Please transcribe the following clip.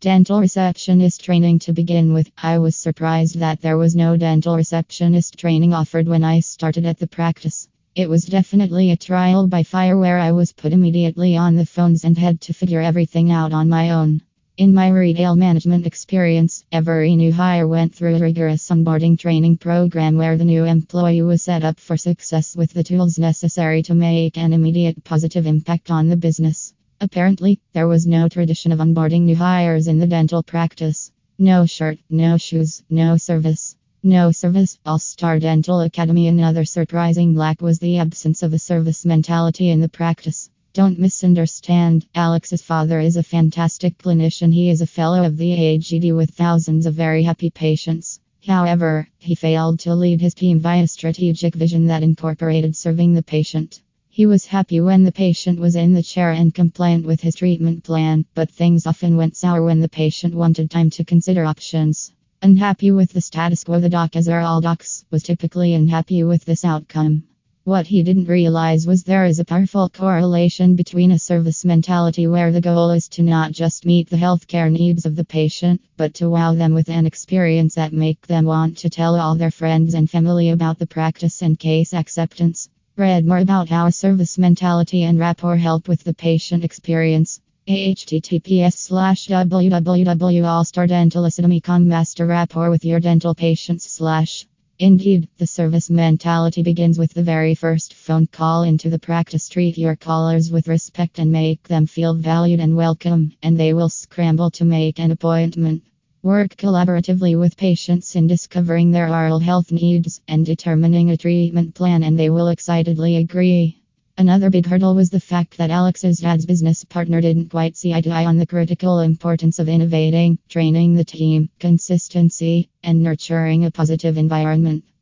Dental receptionist training to begin with. I was surprised that there was no dental receptionist training offered when I started at the practice. It was definitely a trial by fire where I was put immediately on the phones and had to figure everything out on my own. In my retail management experience, every new hire went through a rigorous onboarding training program where the new employee was set up for success with the tools necessary to make an immediate positive impact on the business. Apparently, there was no tradition of onboarding new hires in the dental practice. No shirt, no shoes, no service. No service. All Star Dental Academy. Another surprising lack was the absence of a service mentality in the practice. Don't misunderstand. Alex's father is a fantastic clinician. He is a fellow of the AGD with thousands of very happy patients. However, he failed to lead his team via strategic vision that incorporated serving the patient. He was happy when the patient was in the chair and compliant with his treatment plan, but things often went sour when the patient wanted time to consider options. Unhappy with the status quo, the doc, as are all docs, was typically unhappy with this outcome. What he didn't realize was there is a powerful correlation between a service mentality where the goal is to not just meet the healthcare needs of the patient, but to wow them with an experience that make them want to tell all their friends and family about the practice and case acceptance. Read more about how service mentality and rapport help with the patient experience. https slash www.allstardentalacademy.com Master rapport with your dental patients slash Indeed, the service mentality begins with the very first phone call into the practice. Treat your callers with respect and make them feel valued and welcome, and they will scramble to make an appointment. Work collaboratively with patients in discovering their oral health needs and determining a treatment plan, and they will excitedly agree. Another big hurdle was the fact that Alex's dad's business partner didn't quite see eye to eye on the critical importance of innovating, training the team, consistency, and nurturing a positive environment.